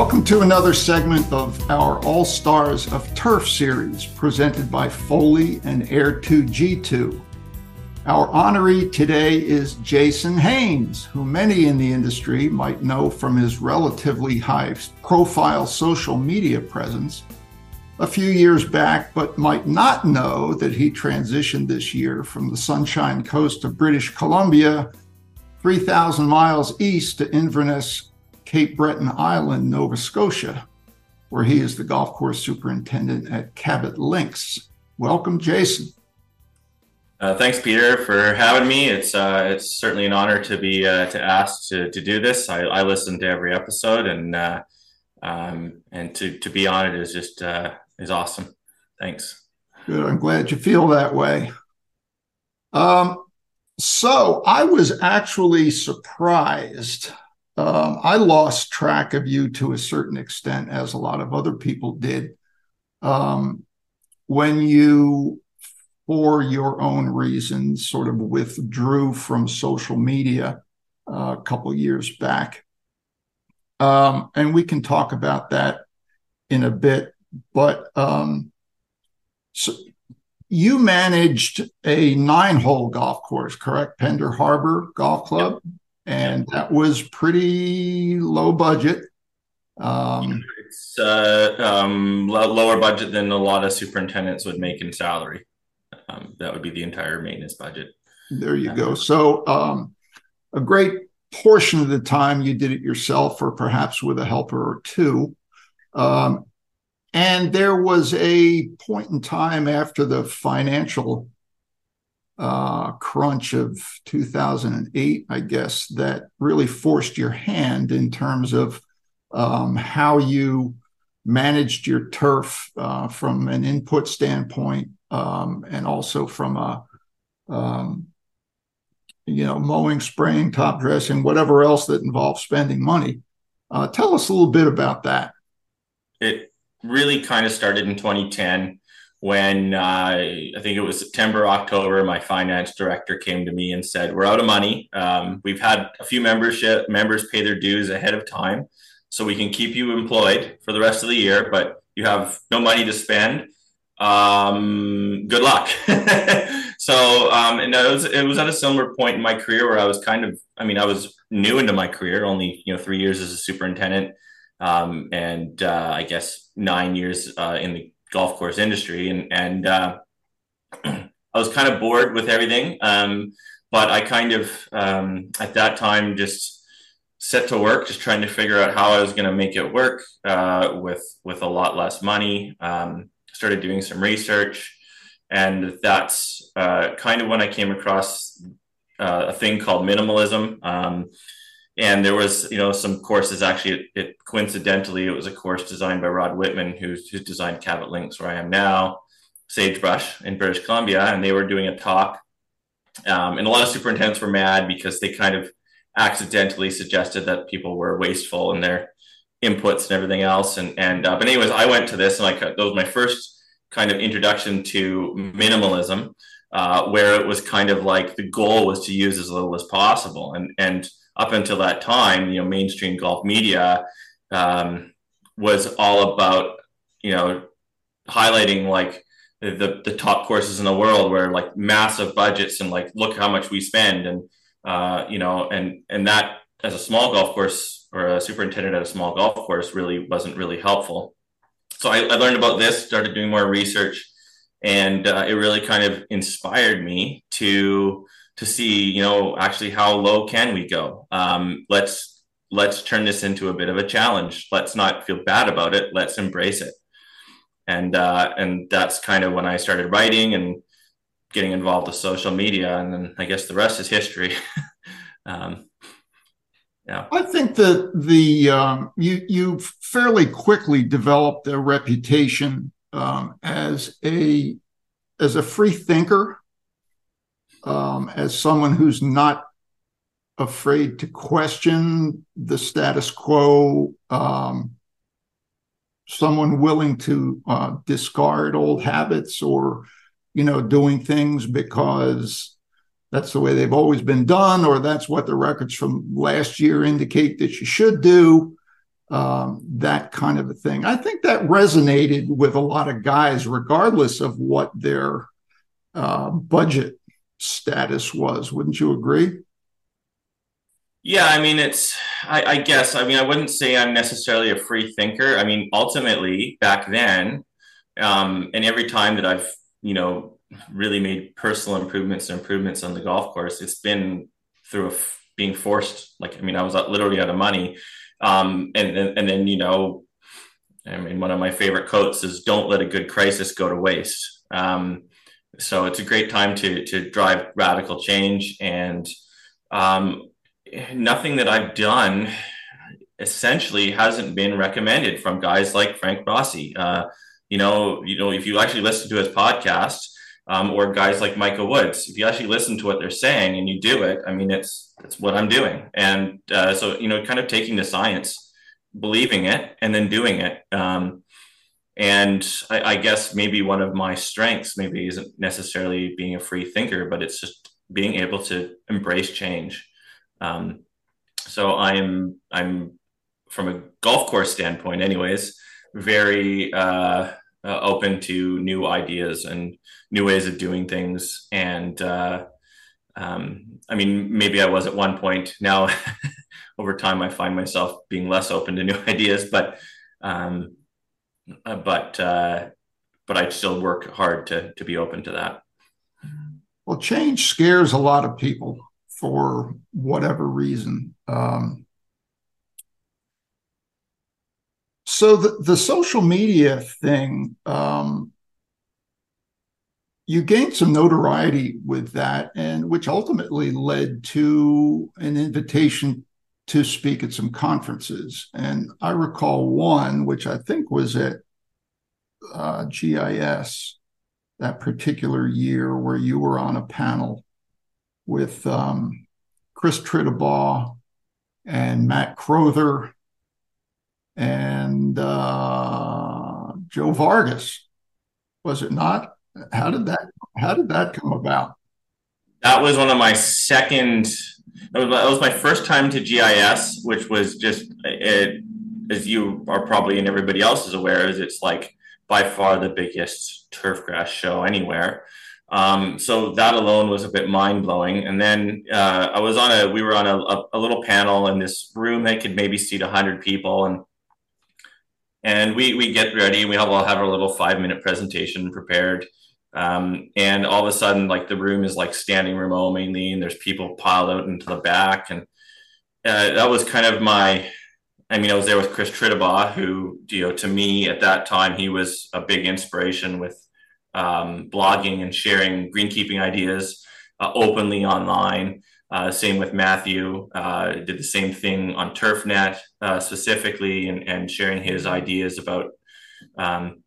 Welcome to another segment of our All Stars of Turf series presented by Foley and Air2G2. Our honoree today is Jason Haines, who many in the industry might know from his relatively high profile social media presence a few years back, but might not know that he transitioned this year from the Sunshine Coast of British Columbia, 3,000 miles east to Inverness, Cape Breton Island, Nova Scotia, where he is the golf course superintendent at Cabot Links. Welcome, Jason. Uh, thanks, Peter, for having me. It's uh, it's certainly an honor to be uh, to ask to, to do this. I, I listen to every episode, and uh, um, and to, to be on it is just uh, is awesome. Thanks. Good. I'm glad you feel that way. Um, so I was actually surprised um, I lost track of you to a certain extent, as a lot of other people did, um, when you, for your own reasons, sort of withdrew from social media uh, a couple years back. Um, and we can talk about that in a bit. But um, so you managed a nine hole golf course, correct? Pender Harbour Golf Club. Yep and that was pretty low budget. Um, it's uh, um, lower budget than a lot of superintendents would make in salary. Um, that would be the entire maintenance budget. There you go. So um, a great portion of the time you did it yourself, or perhaps with a helper or two. Um, and there was a point in time after the financial uh, crunch of 2008, I guess, that really forced your hand in terms of um, how you managed your turf uh, from an input standpoint um, and also from a um, you know mowing spraying top dressing whatever else that involves spending money. Uh, tell us a little bit about that. It really kind of started in 2010 when uh, I think it was September, October, my finance director came to me and said, "We're out of money. Um, we've had a few membership members pay their dues ahead of time, so we can keep you employed for the rest of the year, but you have no money to spend. Um, good luck." so, um, and it was it was at a similar point in my career where I was kind of, I mean, I was new into my career, only you know three years as a superintendent, um, and uh, I guess nine years uh, in the golf course industry, and and uh, I was kind of bored with everything. Um, but I kind of um, at that time just set to work, just trying to figure out how I was going to make it work uh, with with a lot less money. Um, started doing some research, and that's uh, kind of when I came across uh, a thing called minimalism. And there was you know some courses actually it, it, coincidentally it was a course designed by rod whitman who's, who's designed cabot links where i am now sagebrush in british columbia and they were doing a talk um, and a lot of superintendents were mad because they kind of accidentally suggested that people were wasteful in their inputs and everything else and and uh, but anyways i went to this and like that was my first kind of introduction to minimalism uh, where it was kind of like the goal was to use as little as possible and and up until that time, you know, mainstream golf media um, was all about, you know, highlighting like the the top courses in the world where like massive budgets and like look how much we spend and uh, you know and and that as a small golf course or a superintendent at a small golf course really wasn't really helpful. So I, I learned about this, started doing more research, and uh, it really kind of inspired me to to see, you know, actually how low can we go? Um, let's let's turn this into a bit of a challenge. Let's not feel bad about it. Let's embrace it. And uh, and that's kind of when I started writing and getting involved with social media, and then I guess the rest is history. um, yeah. I think that the um, you you fairly quickly developed a reputation um, as a as a free thinker um, as someone who's not afraid to question the status quo, um, someone willing to uh, discard old habits or, you know, doing things because that's the way they've always been done, or that's what the records from last year indicate that you should do. um, that kind of a thing. I think that resonated with a lot of guys, regardless of what their uh, budget status was. Wouldn't you agree? Yeah, I mean, it's, I, I, guess, I mean, I wouldn't say I'm necessarily a free thinker. I mean, ultimately, back then, um, and every time that I've, you know, really made personal improvements and improvements on the golf course, it's been through being forced. Like, I mean, I was literally out of money. Um, and, and, and then, you know, I mean, one of my favorite quotes is don't let a good crisis go to waste. Um, so it's a great time to, to drive radical change and, um, nothing that I've done essentially hasn't been recommended from guys like Frank Rossi. Uh, you know, you know, if you actually listen to his podcast, um, or guys like Micah Woods, if you actually listen to what they're saying and you do it, I mean, it's it's what I'm doing. And uh, so, you know, kind of taking the science, believing it, and then doing it. Um, and I, I guess maybe one of my strengths maybe isn't necessarily being a free thinker, but it's just being able to embrace change um, so I'm I'm from a golf course standpoint, anyways, very uh, uh, open to new ideas and new ways of doing things. And uh, um, I mean, maybe I was at one point. Now, over time, I find myself being less open to new ideas, but um, uh, but uh, but I still work hard to to be open to that. Well, change scares a lot of people for whatever reason. Um, so the, the social media thing, um, you gained some notoriety with that, and which ultimately led to an invitation to speak at some conferences. And I recall one, which I think was at uh, GIS that particular year, where you were on a panel with um, Chris Tritabaugh and Matt Crowther and uh, Joe Vargas. Was it not? How did that How did that come about? That was one of my second. That was, that was my first time to GIS, which was just it, as you are probably and everybody else is aware, is it's like by far the biggest turf grass show anywhere. Um, so that alone was a bit mind blowing. And then uh, I was on a, we were on a, a, little panel in this room that could maybe seat hundred people. And, and we, we get ready we have, we'll have our little five minute presentation prepared. Um, and all of a sudden, like the room is like standing room only, and there's people piled out into the back. And uh, that was kind of my, I mean, I was there with Chris Tritabaugh, who, you know, to me at that time, he was a big inspiration with um, blogging and sharing greenkeeping ideas uh, openly online. Uh, same with Matthew, uh, did the same thing on TurfNet uh, specifically and, and sharing his ideas about um,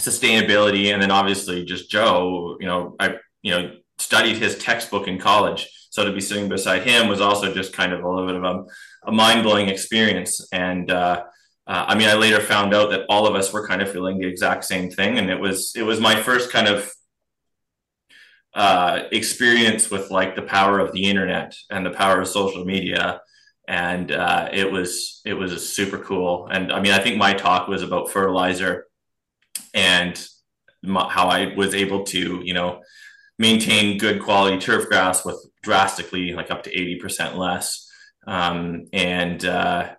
sustainability. And then obviously just Joe, you know, I, you know, studied his textbook in college. So to be sitting beside him was also just kind of a little bit of a, a mind blowing experience. And, uh, uh, I mean, I later found out that all of us were kind of feeling the exact same thing, and it was it was my first kind of uh, experience with like the power of the internet and the power of social media, and uh, it was it was super cool. And I mean, I think my talk was about fertilizer and my, how I was able to you know maintain good quality turf grass with drastically like up to eighty percent less, um, and uh,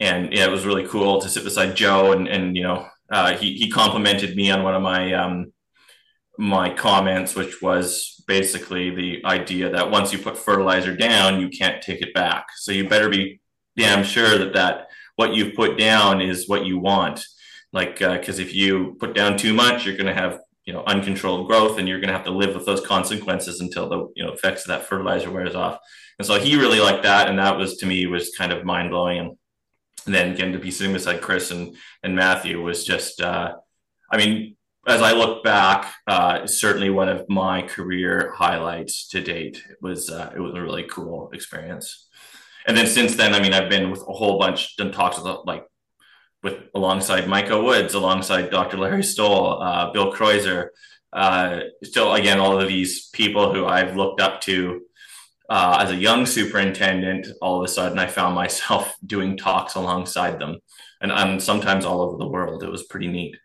and yeah, it was really cool to sit beside Joe and and you know uh, he he complimented me on one of my um, my comments, which was basically the idea that once you put fertilizer down, you can't take it back. So you better be damn sure that that what you've put down is what you want. Like because uh, if you put down too much, you're going to have you know uncontrolled growth, and you're going to have to live with those consequences until the you know effects of that fertilizer wears off. And so he really liked that, and that was to me was kind of mind blowing and then again to be sitting beside Chris and and Matthew was just uh, I mean as I look back, uh, certainly one of my career highlights to date. It was uh, it was a really cool experience. And then since then, I mean, I've been with a whole bunch, done talks with like with alongside Micah Woods, alongside Dr. Larry Stowell, uh, Bill Kreuser. Uh, still, again, all of these people who I've looked up to uh, as a young superintendent, all of a sudden I found myself doing talks alongside them. and, and sometimes all over the world. It was pretty neat.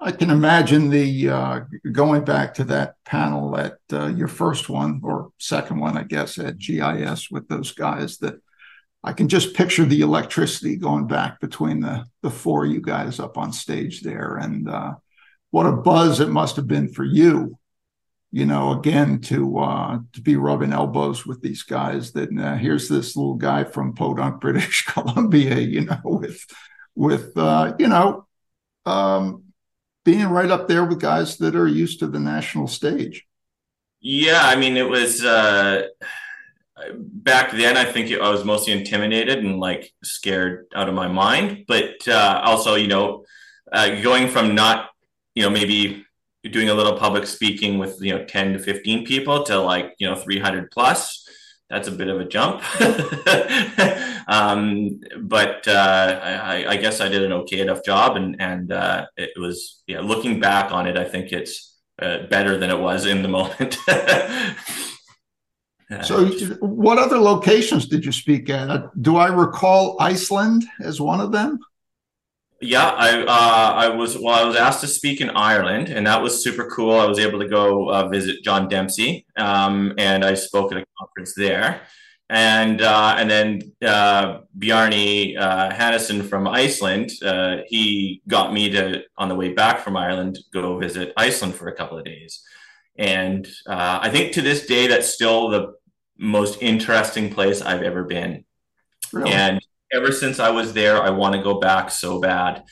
I can imagine the uh, going back to that panel at uh, your first one or second one, I guess, at GIS with those guys. That I can just picture the electricity going back between the the four you guys up on stage there, and uh, what a buzz it must have been for you. You know, again to uh, to be rubbing elbows with these guys. That uh, here's this little guy from Podunk, British Columbia. You know, with with uh, you know. Um, being right up there with guys that are used to the national stage. Yeah, I mean, it was uh, back then. I think I was mostly intimidated and like scared out of my mind. But uh, also, you know, uh, going from not, you know, maybe doing a little public speaking with you know ten to fifteen people to like you know three hundred plus that's a bit of a jump. um, but uh, I, I, guess I did an okay enough job, and and uh, it was yeah. Looking back on it, I think it's uh, better than it was in the moment. So, what other locations did you speak at? Do I recall Iceland as one of them? Yeah, I uh, I was well. I was asked to speak in Ireland, and that was super cool. I was able to go uh, visit John Dempsey, um, and I spoke at a conference there. And uh, and then uh, Bjarni uh, Hannesson from Iceland, uh, he got me to on the way back from Ireland go visit Iceland for a couple of days. And uh, I think to this day, that's still the most interesting place I've ever been. Really? And ever since I was there, I want to go back so bad.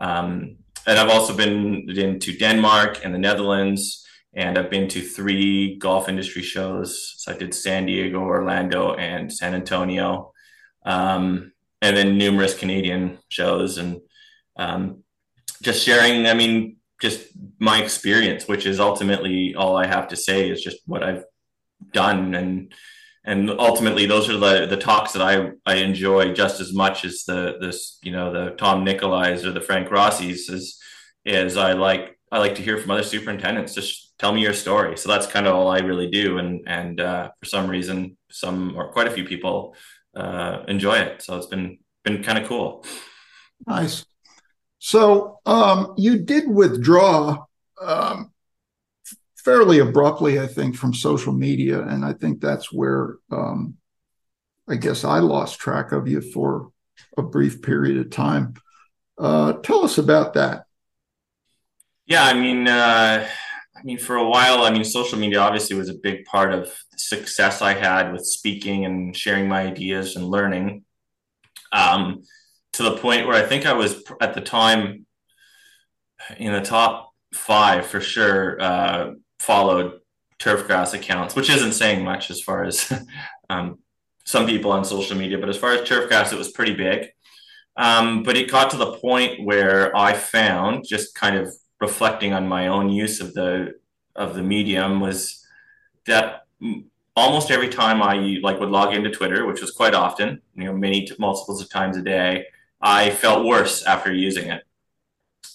Um, and I've also been into Denmark and the Netherlands, and I've been to three golf industry shows. So I did San Diego, Orlando, and San Antonio, um, and then numerous Canadian shows, and um, just sharing. I mean, just my experience, which is ultimately all I have to say, is just what I've done and and ultimately those are the the talks that I I enjoy just as much as the this you know the Tom Nikolais or the Frank Rossi's is is I like I like to hear from other superintendents. Just tell me your story. So that's kind of all I really do. And and uh, for some reason some or quite a few people uh, enjoy it. So it's been been kind of cool. Nice. So um, you did withdraw um, fairly abruptly, I think, from social media. And I think that's where um, I guess I lost track of you for a brief period of time. Uh, tell us about that. Yeah, I mean, uh, I mean, for a while, I mean, social media obviously was a big part of the success I had with speaking and sharing my ideas and learning. Um, to the point where I think I was at the time in the top five for sure uh, followed turfgrass accounts, which isn't saying much as far as um, some people on social media, but as far as turfgrass, it was pretty big. Um, but it got to the point where I found, just kind of reflecting on my own use of the of the medium, was that almost every time I like would log into Twitter, which was quite often, you know, many multiples of times a day, I felt worse after using it.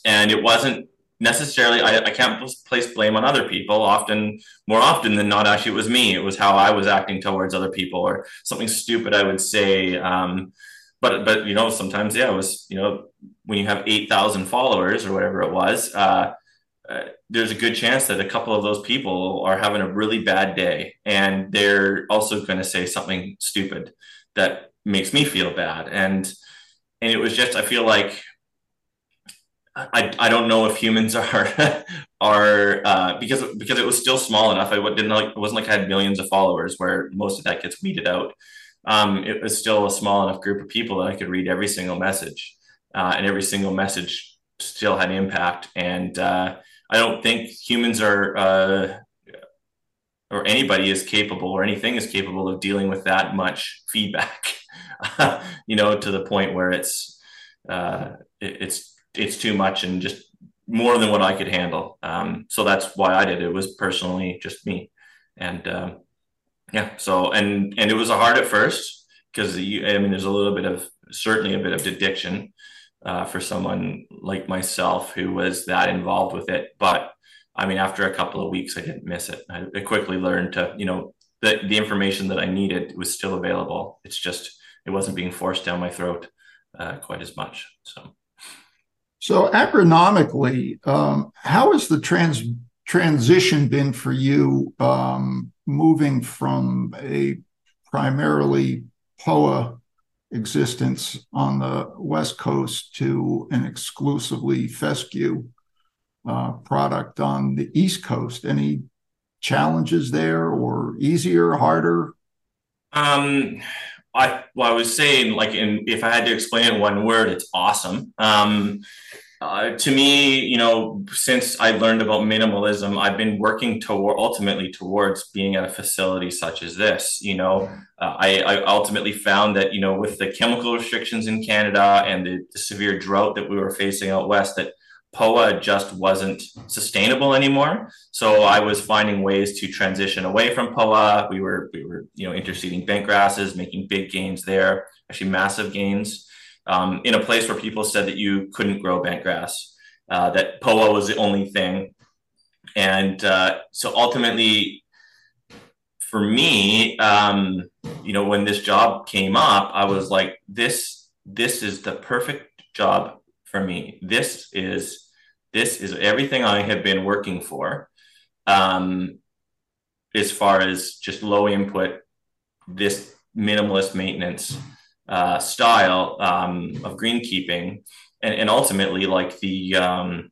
And it wasn't necessarily I, I can't place blame on other people often more often than not actually it was me. It was how i was acting towards other people or something stupid i would say um, but but you know sometimes yeah it was you know when you have 8000 followers or whatever it was uh, uh, there's a good chance that a couple of those people are having a really bad day and they're also going to say something stupid that makes me feel bad. And and it was just i feel like I, I don't know if humans are are uh, because because it was still small enough. I didn't like it wasn't like I had millions of followers where most of that gets weeded out. Um, it was still a small enough group of people that I could read every single message, uh, and every single message still had impact. And uh, I don't think humans are uh, or anybody is capable or anything is capable of dealing with that much feedback. you know, to the point where it's uh, it, it's it's too much and just more than what I could handle. Um, so that's why I did it. it was personally just me, and uh, yeah. So and and it was hard at first because I mean there's a little bit of certainly a bit of addiction uh, for someone like myself who was that involved with it. But I mean after a couple of weeks I didn't miss it. I, I quickly learned to you know the the information that I needed was still available. It's just it wasn't being forced down my throat. uh, quite as much. So, so agronomically, um, how has the trans transition been for you um, moving from a primarily POA existence on the West Coast to an exclusively fescue uh, product on the East Coast? Any challenges there or easier, harder? Um, I well, I was saying like, in if I had to explain it one word, it's awesome. Um, uh, to me, you know, since I learned about minimalism, I've been working toward ultimately towards being at a facility such as this. You know, uh, I, I, ultimately found that you know with the chemical restrictions in Canada and the, the severe drought that we were facing out west, that POA just wasn't sustainable anymore. So I was finding ways to transition away from POA. We were we were you know interseeding bent grasses, making big gains there, actually massive gains, um, in a place where people said that you couldn't grow bent grass, uh, that POA was the only thing, and uh, so ultimately. For me, um, you know, when this job came up, I was like, "This, this is the perfect job for me. This is this is everything I have been working for. Um, as far as just low input, this minimalist maintenance uh, style um, of greenkeeping, and, and ultimately like the um,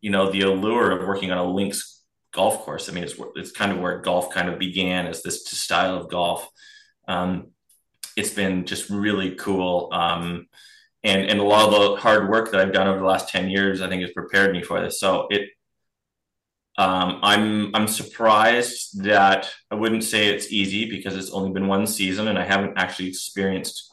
you know the allure of working on a links golf course. I mean, it's it's kind of where golf kind of began as this style of golf. Um, it's been just really cool. Um, and and a lot of the hard work that I've done over the last ten years, I think, has prepared me for this. So it, um, I'm I'm surprised that I wouldn't say it's easy because it's only been one season and I haven't actually experienced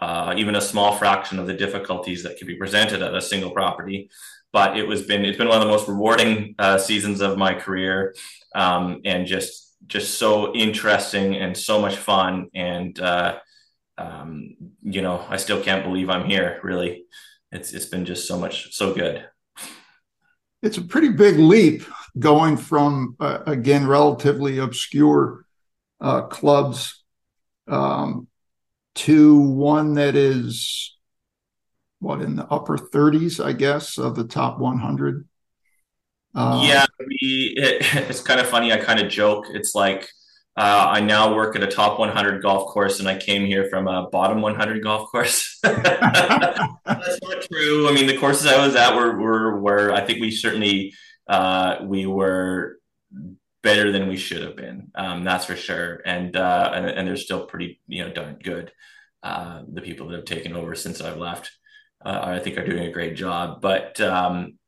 uh, even a small fraction of the difficulties that can be presented at a single property. But it was been it's been one of the most rewarding uh, seasons of my career, um, and just just so interesting and so much fun and. Uh, um, you know, I still can't believe I'm here. Really, it's it's been just so much so good. It's a pretty big leap going from uh, again relatively obscure uh, clubs um, to one that is what in the upper 30s, I guess, of the top 100. Uh, yeah, we, it, it's kind of funny. I kind of joke. It's like uh, I now work at a top 100 golf course, and I came here from a bottom 100 golf course. That's not true. I mean, the courses I was at were were where I think we certainly uh, we were better than we should have been. Um, that's for sure. And, uh, and and they're still pretty you know darn good. Uh, the people that have taken over since I've left, uh, I think, are doing a great job. But um,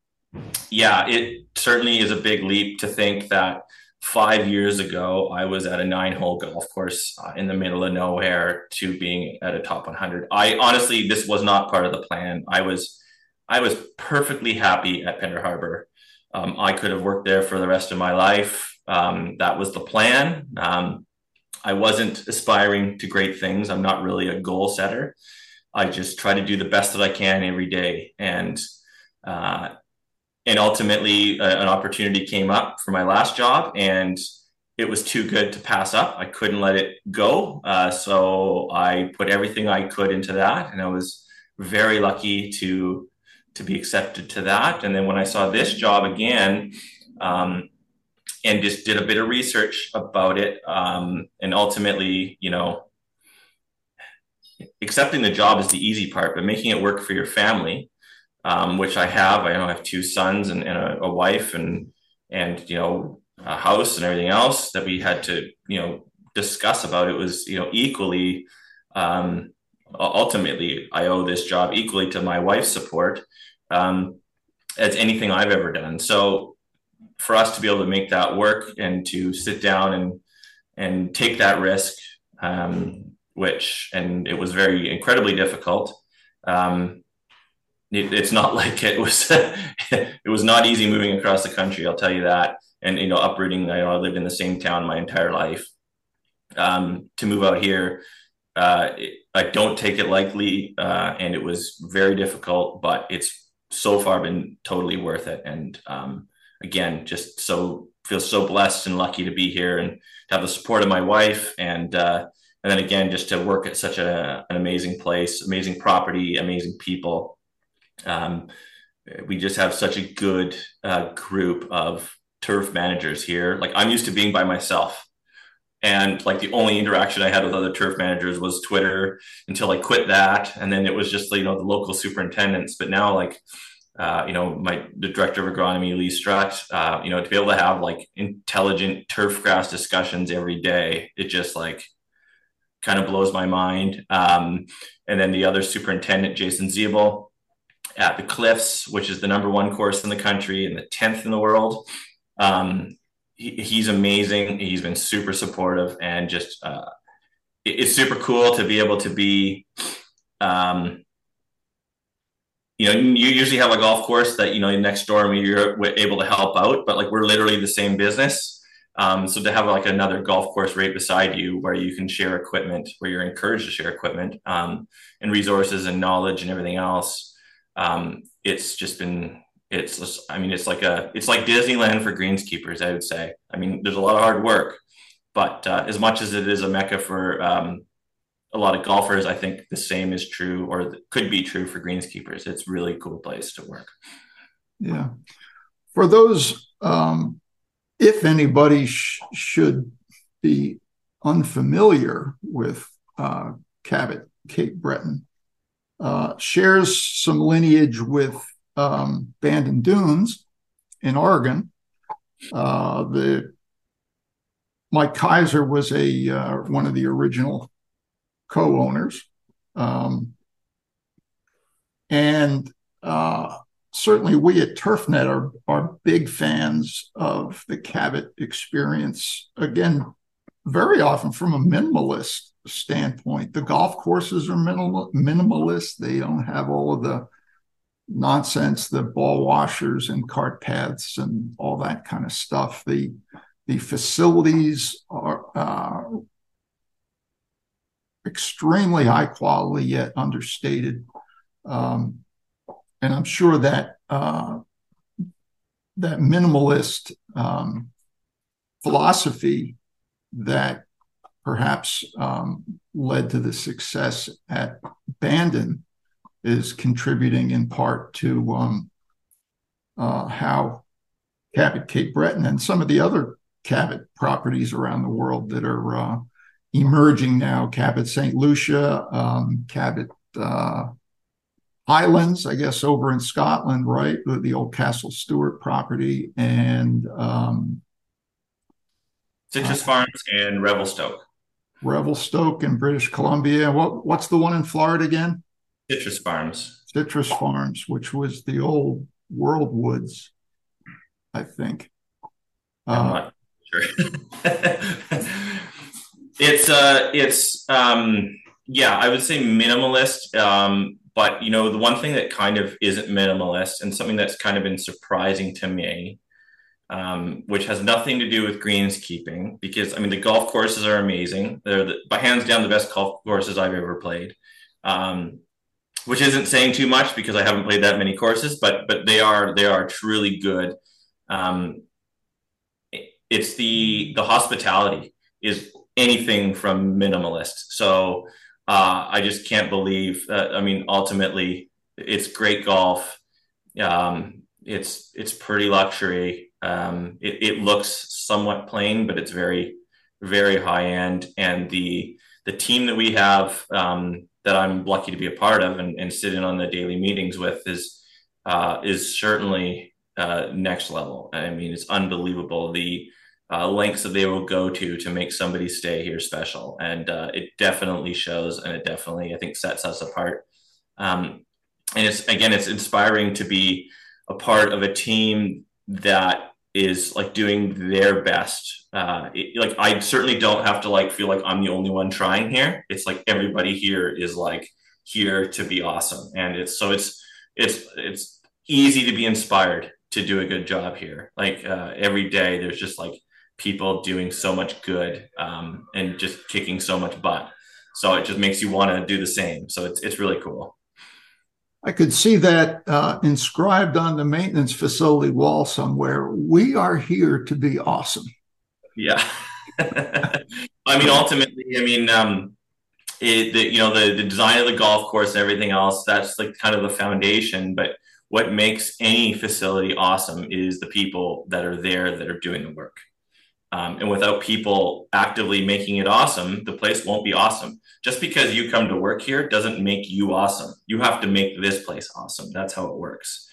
yeah, it certainly is a big leap to think that five years ago, I was at a nine hole golf course uh, in the middle of nowhere to being at a top 100. I honestly, this was not part of the plan. I was, I was perfectly happy at Pender Harbour. Um, I could have worked there for the rest of my life. Um, that was the plan. Um, I wasn't aspiring to great things. I'm not really a goal setter. I just try to do the best that I can every day. And uh, and ultimately uh, an opportunity came up for my last job and it was too good to pass up. I couldn't let it go. Uh, so i put everything i could into that and i was very lucky to to be accepted to that. And then when i saw this job again um, and just did a bit of research about it um, and ultimately you know accepting the job is the easy part but making it work for your family um, which I have. I have two sons and, and a, a, wife and and you know a house and everything else that we had to you know discuss about. It was you know equally. Um, ultimately, I owe this job equally to my wife's support um, as anything I've ever done. So for us to be able to make that work and to sit down and and take that risk, um, which and it was very incredibly difficult. Um, it, it's not like it was it was not easy moving across the country i'll tell you that. And you know uprooting i know i lived in the same town my entire life. Um, to move out here uh, it, i don't take it lightly uh, and it was very difficult but it's so far been totally worth it. And um, again just so feel so blessed and lucky to be here and to have the support of my wife. And uh, and then again, just to work at such a, an amazing place, amazing property, amazing people. Um, we just have such a good uh, group of turf managers here. Like I'm used to being by myself. And like the only interaction I had with other turf managers was Twitter until I quit that. And then it was just, you know, the local superintendents. But now like uh, you know, my the director of agronomy, Lee Strutt, uh, you know, to be able to have like intelligent turf grass discussions every day, it just like kind of blows my mind. Um, and then the other superintendent, Jason Ziebel, at the Cliffs, which is the number one course in the country and the tenth in the world. Um, he, he's amazing. He's been super supportive and just uh, it, it's super cool to be able to be. Um, you know, you usually have a golf course that you know next door, you're able to help out, but like we're literally the same business. Um, so to have like another golf course right beside you where you can share equipment, where you're encouraged to share equipment um, and resources and knowledge and everything else, um, it's just been it's just, I mean it's like a it's like Disneyland for greenskeepers. I would say. I mean, there's a lot of hard work, but uh, as much as it is a mecca for um, a lot of golfers, I think the same is true or could be true for greenskeepers. It's really cool place to work. Yeah. For those, um, if anybody sh- should be unfamiliar with uh, Cabot Cape Breton, uh, shares some lineage with um, Bandon Dunes in Oregon. Uh, the Mike Keiser was a uh, one of the original co-owners. Um, and uh, certainly we at TurfNet are, are big fans of the Cabot experience. Again, very often from a minimalist standpoint. The golf courses are minimal, minimalist. They don't have all of the nonsense, the ball washers and cart paths and all that kind of stuff. The the facilities are uh, extremely high quality yet understated. Um, and I'm sure that uh, that minimalist um, philosophy that perhaps um, led to the success at Bandon is contributing in part to um, uh, how Cabot Cape Breton and some of the other Cabot properties around the world that are uh, emerging now Cabot St. Lucia, um, Cabot uh, Highlands, I guess, over in Scotland, right? The, old Castle Stuart property and um, Citrus Farms and Revelstoke. Revelstoke in British Columbia. What what's the one in Florida again? Citrus Farms. Citrus Farms, which was the old World Woods, I think. Uh, sure. It's uh, it's um, yeah, I would say minimalist. Um, but you know, the one thing that kind of isn't minimalist, and something that's kind of been surprising to me, um, which has nothing to do with greenskeeping, because I mean the golf courses are amazing. They're the, by hands down the best golf courses I've ever played. Um, which isn't saying too much because I haven't played that many courses, but but they are they are truly good. Um, it's the the hospitality is anything from minimalist. So uh, I just can't believe. Uh, I mean, ultimately, it's great golf. Um, it's it's pretty luxury. Um, it, it, looks somewhat plain, but it's very very high end. And the the team that we have um, that I'm lucky to be a part of and, and sit in on the daily meetings with is uh, is certainly uh, next level. I mean, it's unbelievable the uh, lengths that they will go to to make somebody stay here special. And uh, it definitely shows, and it definitely, I think, sets us apart. Um, and it's again, it's inspiring to be a part of a team that is like doing their best. Uh, it, like I certainly don't have to like feel like I'm the only one trying here. It's like everybody here is like here to be awesome, and it's so it's it's it's easy to be inspired to do a good job here. Like uh, every day, there's just like people doing so much good um, and just kicking so much butt. So it just makes you want to do the same. So it's it's really cool. I could see that uh, inscribed on the maintenance facility wall somewhere. We are here to be awesome. Yeah. I mean, ultimately, I mean, um, it, the, you know, the, the design of the golf course and everything else, that's like kind of the foundation. But what makes any facility awesome is the people that are there that are doing the work. Um, and without people actively making it awesome, the place won't be awesome. Just because you come to work here doesn't make you awesome. You have to make this place awesome. That's how it works.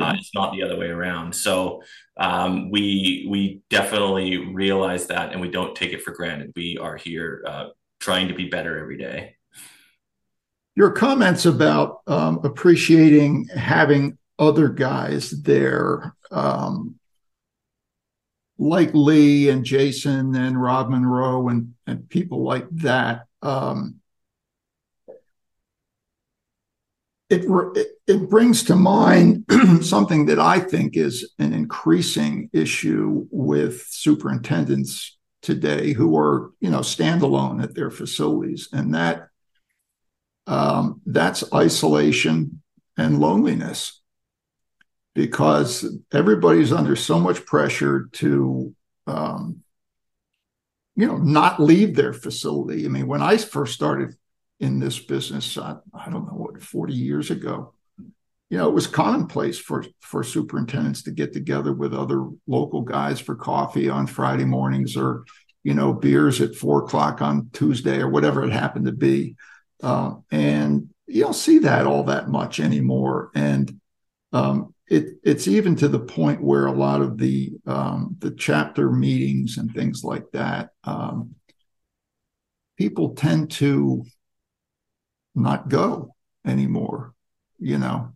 Uh, it's not the other way around. So um, we we definitely realize that, and we don't take it for granted. We are here uh, trying to be better every day. Your comments about um, appreciating having other guys there um, like Lee and Jason and Rob Monroe and, and people like that, um, it, it, it brings to mind something that I think is an increasing issue with superintendents today who are you know standalone at their facilities, and that um, that's isolation and loneliness because everybody's under so much pressure to um, you know not leave their facility. I mean when i first started in this business I, I, don't know what 40 years ago you know it was commonplace for for superintendents to get together with other local guys for coffee on friday mornings or you know beers at four o'clock on tuesday or whatever it happened to be. Uh, and you don't see that all that much anymore. And um, it, it's even to the point where a lot of the um, the chapter meetings and things like that, um, people tend to not go anymore, you know,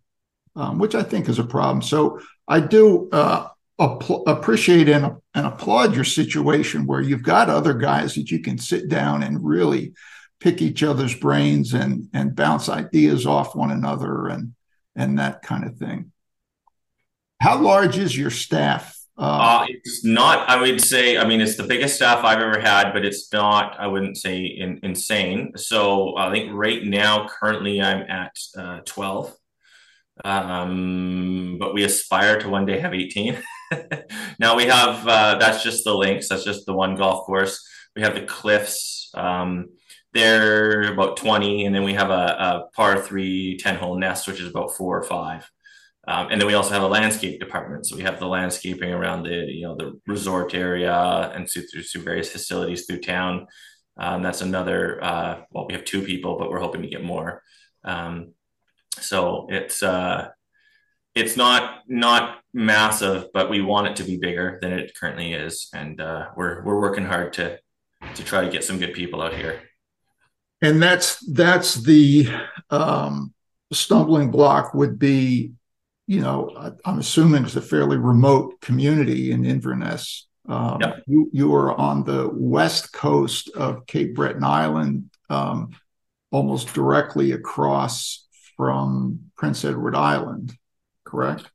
um, which I think is a problem. So I do uh, appreciate and, and applaud your situation where you've got other guys that you can sit down and really pick each other's brains and and bounce ideas off one another and and that kind of thing. How large is your staff? Uh, uh, it's not, I would say, I mean, it's the biggest staff I've ever had, but it's not, I wouldn't say in, insane. So I think right now, currently, I'm at uh, 12. Um, but we aspire to one day have 18. now we have, uh, that's just the links, that's just the one golf course. We have the cliffs. Um, they're about 20, and then we have a, a par three 10 hole nest, which is about four or five. Um, and then we also have a landscape department. So we have the landscaping around the you know the resort area and through, through various facilities through town. Um, that's another. Uh, well, we have two people, but we're hoping to get more. Um, so it's uh, it's not not massive, but we want it to be bigger than it currently is, and uh, we're we're working hard to to try to get some good people out here. And that's that's the um, stumbling block would be you know, I'm assuming it's a fairly remote community in Inverness. Um, yeah. You you are on the west coast of Cape Breton Island, um, almost directly across from Prince Edward Island, correct?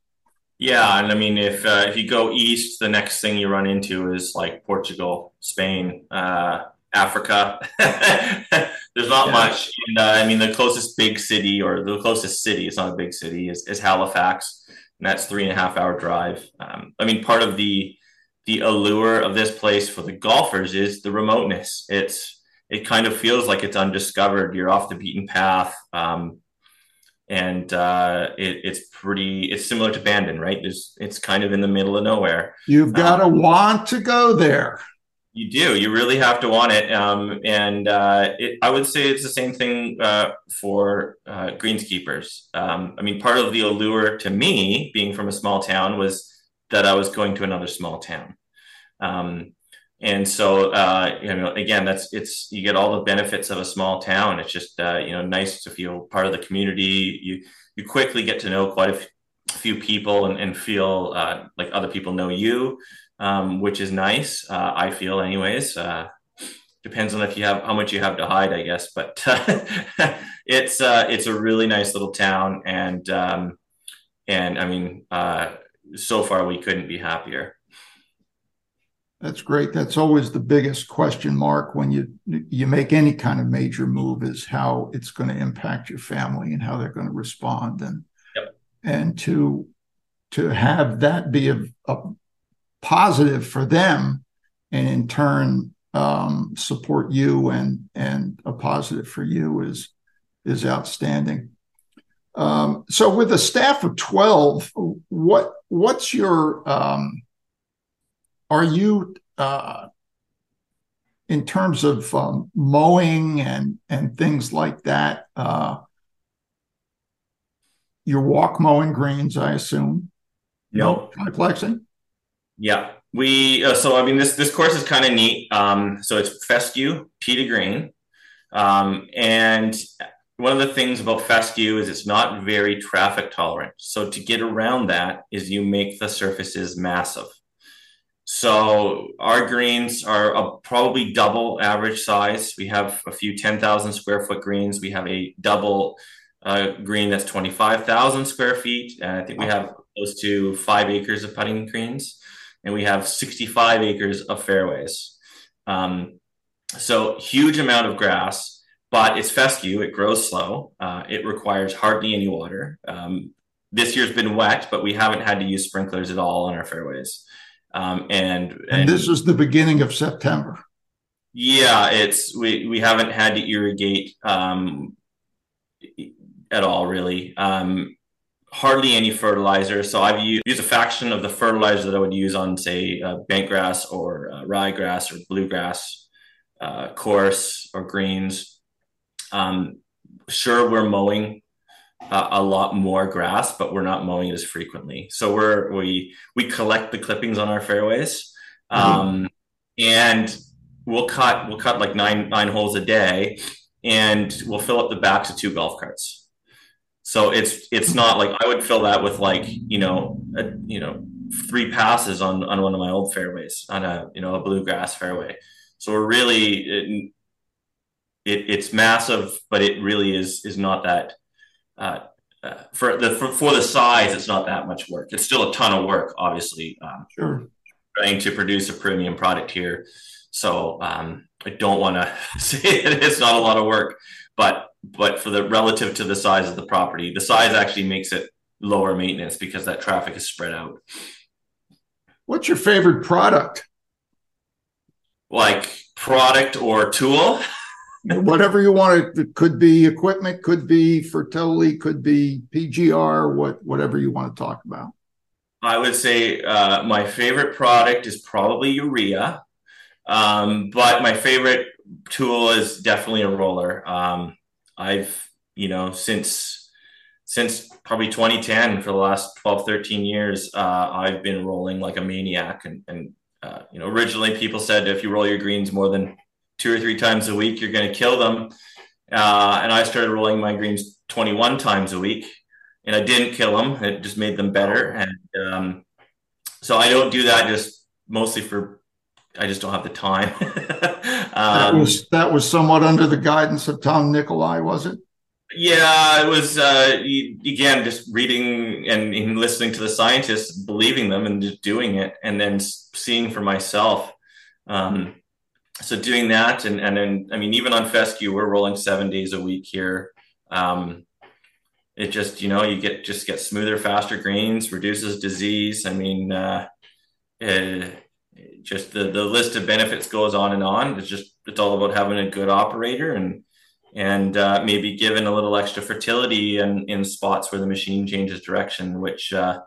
Yeah, and I mean, if uh, if you go east, the next thing you run into is like Portugal, Spain, uh, Africa. There's not yeah. much. And, uh, I mean, the closest big city or the closest city, it's not a big city, is, is Halifax. And that's three and a half hour drive. Um, I mean, part of the the allure of this place for the golfers is the remoteness. It's it kind of feels like it's undiscovered. You're off the beaten path. Um, and uh, it, it's pretty it's similar to bandon right there's it's kind of in the middle of nowhere you've got to um, want to go there you do. You really have to want it. Um, and uh, it, I would say it's the same thing uh, for uh, greenskeepers. Um, I mean, part of the allure to me, being from a small town, was that I was going to another small town. Um, and so, uh, you know, again, that's it's you get all the benefits of a small town. It's just uh, you know nice to feel part of the community. You you quickly get to know quite a few people and, and feel uh, like other people know you um, which is nice. Uh, I feel, anyways. Uh, depends on if you have how much you have to hide, I guess. But it's uh, it's a really nice little town, and um, and I mean, uh, so far we couldn't be happier. That's great. That's always the biggest question mark when you you make any kind of major move is how it's going to impact your family and how they're going to respond and. And to to have that be a, a positive for them and in turn um, support you and and a positive for you is is outstanding. Um, so with a staff of 12, what what's your um, are you uh, in terms of um, mowing and and things like that? Uh, your walk mowing greens, I assume. No triplexing. Yeah, we. Uh, so I mean, this this course is kind of neat. Um, so it's fescue, tee to green, um, and one of the things about fescue is it's not very traffic tolerant. So to get around that is you make the surfaces massive. So our greens are a, probably double average size. We have a few 10,000 square foot greens. We have a double uh, green that's 25,000 square feet. And I think we have close to five acres of putting greens. And we have 65 acres of fairways. Um, so huge amount of grass but it's fescue. It grows slow. Uh, it requires hardly any water. Um, this year's been wet, but we haven't had to use sprinklers at all on our fairways. Um, and, and, and this is the beginning of September. Yeah, it's we we haven't had to irrigate um, at all really. Um, hardly any fertilizer. So I've used, used, a fraction of the fertilizer that I would use on, say, uh, bentgrass or uh, ryegrass or bluegrass, uh, coarse or greens. Um, sure, we're mowing uh, a lot more grass, but we're not mowing it as frequently. So we're we we collect the clippings on our fairways, mm-hmm. um, mm-hmm. and we'll cut we'll cut like nine nine holes a day, and we'll fill up the backs of two golf carts. So it's it's not like I would fill that with like you know a, you know three passes on on one of my old fairways on a you know a bluegrass fairway. So we're really it, it's massive, but it really is is not that uh, uh, for the for, for, the size. It's not that much work. It's still a ton of work, obviously. Um, sure. Trying to produce a premium product here, so um, I don't want to say that it's not a lot of work, but but for the relative to the size of the property, the size actually makes it lower maintenance because that traffic is spread out. What's your favorite product? Like product or tool? whatever you want. It could be equipment, could be fertility, could be PGR, what whatever you want to talk about. I would say uh, my favorite product is probably urea, um, but my favorite tool is definitely a roller. Um, I've you know since since probably 2010 for the last 12 13 years uh, i've been rolling like a maniac and, and uh, you know originally people said if you roll your greens more than two or three times a week, you're going to kill them. Uh, and I started rolling my greens 21 times a week, and I didn't kill them. It just made them better. And um, so I don't do that just mostly for I just don't have the time. um, that was that was somewhat under the guidance of Tom Nikolai, was it? Yeah, it was. Uh, again, just reading and, and, listening to the scientists, believing them, and just doing it, and then seeing for myself. Um, so doing that and and then I mean even on fescue we're rolling seven days a week here. Um, it just you know you get just get smoother, faster greens, reduces disease. I mean, uh, it, eh, just the the list of benefits goes on and on. It's just it's all about having a good operator and and uh, maybe giving a little extra fertility in, in spots where the machine changes direction, which uh,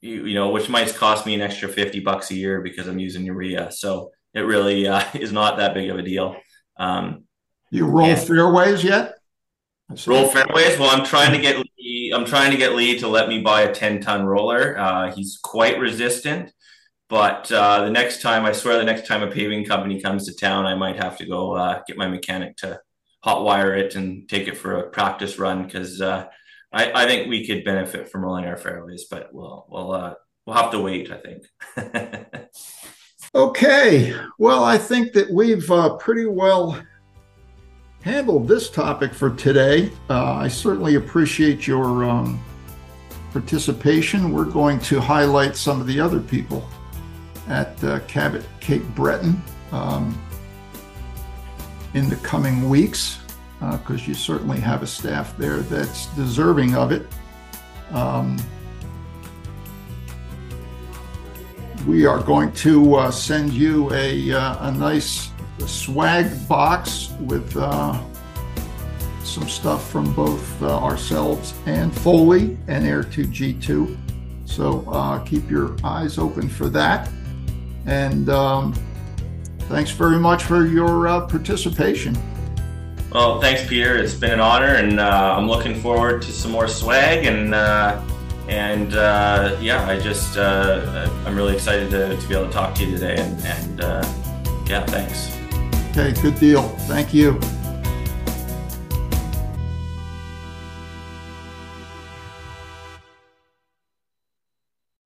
you, you know which might cost me an extra fifty bucks a year because I'm using urea. So it really uh, is not that big of a deal. Um, you roll and, fairways yet? Roll fairways. Well, I'm trying to get Lee, I'm trying to get Lee to let me buy a 10 ton roller. Uh, he's quite resistant, but uh, the next time, I swear, the next time a paving company comes to town, I might have to go uh, get my mechanic to hot wire it and take it for a practice run because uh, I, I, think we could benefit from rolling our fairways, but we'll we'll uh, we'll have to wait. I think. Okay, well, I think that we've uh, pretty well handled this topic for today. Uh, I certainly appreciate your um, participation. We're going to highlight some of the other people at uh, Cabot Cape Breton um, in the coming weeks because uh, you certainly have a staff there that's deserving of it. Um, we are going to uh, send you a, uh, a nice swag box with uh, some stuff from both uh, ourselves and Foley and Air2G2. So keep your eyes open for that. And um, thanks very much for your uh, participation. Well, thanks, Peter. It's been an honor, and uh, I'm looking forward to some more swag. And uh, and uh, yeah, I just uh, I'm really excited to, to be able to talk to you today. And, and uh, yeah, thanks. Okay, good deal. Thank you.